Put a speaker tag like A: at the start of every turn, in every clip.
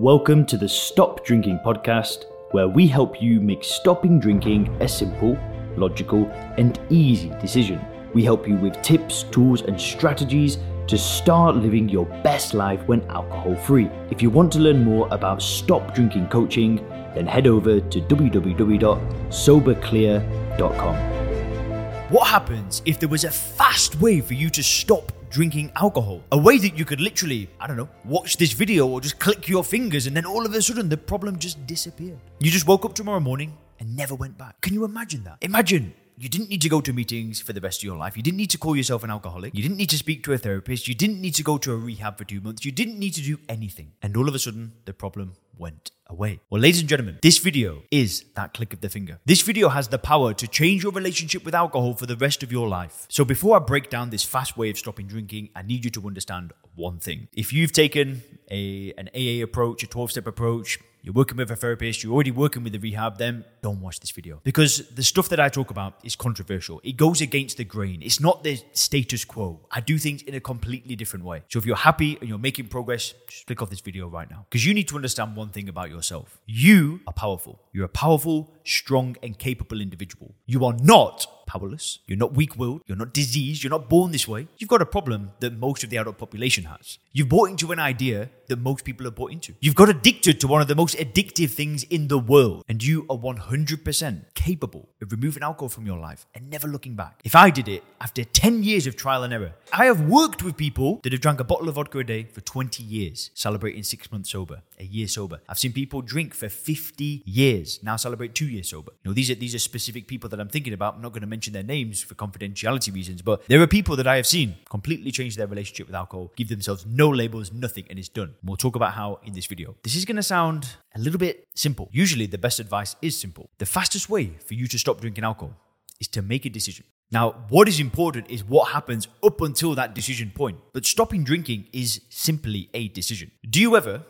A: Welcome to the Stop Drinking podcast, where we help you make stopping drinking a simple, logical, and easy decision. We help you with tips, tools, and strategies to start living your best life when alcohol free. If you want to learn more about stop drinking coaching, then head over to www.soberclear.com.
B: What happens if there was a fast way for you to stop drinking alcohol? A way that you could literally, I don't know, watch this video or just click your fingers and then all of a sudden the problem just disappeared. You just woke up tomorrow morning and never went back. Can you imagine that? Imagine you didn't need to go to meetings for the rest of your life. You didn't need to call yourself an alcoholic. You didn't need to speak to a therapist. You didn't need to go to a rehab for two months. You didn't need to do anything. And all of a sudden, the problem went away. Well, ladies and gentlemen, this video is that click of the finger. This video has the power to change your relationship with alcohol for the rest of your life. So before I break down this fast way of stopping drinking, I need you to understand one thing. If you've taken a an AA approach, a 12-step approach, you're working with a therapist, you're already working with the rehab, then don't watch this video. Because the stuff that I talk about is controversial. It goes against the grain. It's not the status quo. I do things in a completely different way. So if you're happy and you're making progress, just click off this video right now. Because you need to understand one thing about yourself. You are powerful. You're a powerful, strong, and capable individual. You are not powerless. You're not weak willed. You're not diseased. You're not born this way. You've got a problem that most of the adult population has. You've bought into an idea that most people have bought into. You've got addicted to one of the most addictive things in the world. And you are 100% capable of removing alcohol from your life and never looking back. If I did it after 10 years of trial and error, I have worked with people that have drank a bottle of vodka a day for 20 years, celebrating six months sober, a year sober. I've seen people drink for 50 years, now celebrate two years sober. You know, these are these are specific people that I'm thinking about. I'm not going to mention their names for confidentiality reasons, but there are people that I have seen completely change their relationship with alcohol, give themselves no labels, nothing, and it's done. And we'll talk about how in this video. This is going to sound a little bit simple. Usually, the best advice is simple. The fastest way for you to stop drinking alcohol is to make a decision. Now, what is important is what happens up until that decision point. But stopping drinking is simply a decision. Do you ever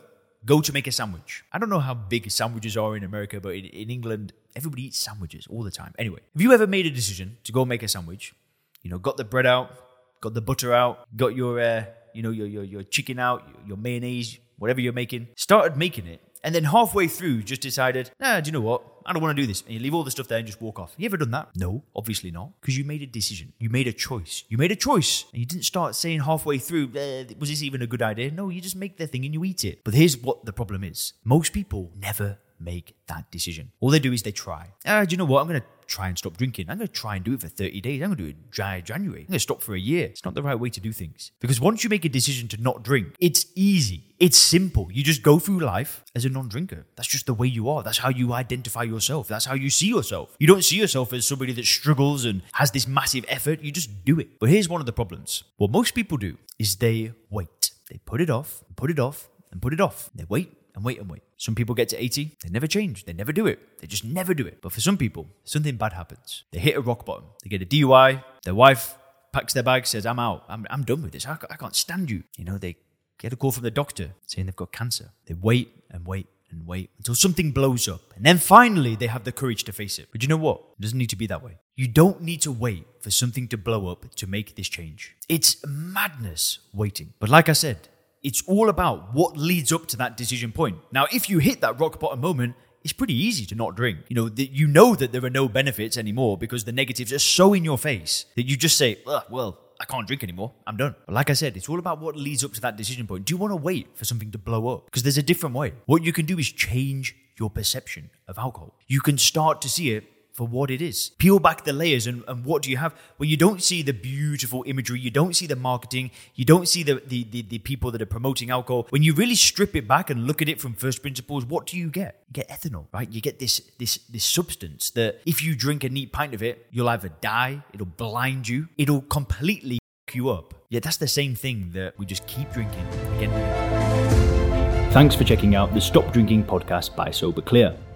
B: go to make a sandwich? I don't know how big sandwiches are in America, but in, in England, everybody eats sandwiches all the time. Anyway, have you ever made a decision to go make a sandwich? You know, got the bread out, got the butter out, got your, uh, you know, your, your, your chicken out, your, your mayonnaise, whatever you're making, started making it, and then halfway through just decided, nah, do you know what? I don't want to do this. And you leave all the stuff there and just walk off. You ever done that? No, obviously not. Because you made a decision. You made a choice. You made a choice. And you didn't start saying halfway through, eh, was this even a good idea? No, you just make the thing and you eat it. But here's what the problem is most people never make that decision. All they do is they try. Ah, do you know what? I'm going to try and stop drinking. I'm going to try and do it for 30 days. I'm going to do it dry January. I'm going to stop for a year. It's not the right way to do things. Because once you make a decision to not drink, it's easy. It's simple. You just go through life as a non drinker. That's just the way you are. That's how you identify yourself. That's how you see yourself. You don't see yourself as somebody that struggles and has this massive effort. You just do it. But here's one of the problems. What most people do is they wait. They put it off, put it off, and put it off. They wait and wait and wait. Some people get to 80, they never change, they never do it. They just never do it. But for some people, something bad happens. They hit a rock bottom. They get a DUI, their wife packs their bag, says, I'm out, I'm, I'm done with this, I, I can't stand you. You know, they get a call from the doctor saying they've got cancer. They wait and wait and wait until something blows up. And then finally, they have the courage to face it. But you know what? It doesn't need to be that way. You don't need to wait for something to blow up to make this change. It's madness waiting. But like I said, it's all about what leads up to that decision point. Now, if you hit that rock bottom moment, it's pretty easy to not drink. You know, that you know that there are no benefits anymore because the negatives are so in your face that you just say, well, I can't drink anymore. I'm done. But like I said, it's all about what leads up to that decision point. Do you want to wait for something to blow up? Because there's a different way. What you can do is change your perception of alcohol. You can start to see it for what it is. Peel back the layers and, and what do you have? Well, you don't see the beautiful imagery, you don't see the marketing, you don't see the, the, the, the, people that are promoting alcohol. When you really strip it back and look at it from first principles, what do you get? You get ethanol, right? You get this this this substance that if you drink a neat pint of it, you'll either die, it'll blind you, it'll completely you up. Yeah, that's the same thing that we just keep drinking again.
A: Thanks for checking out the Stop Drinking podcast by Sober Clear.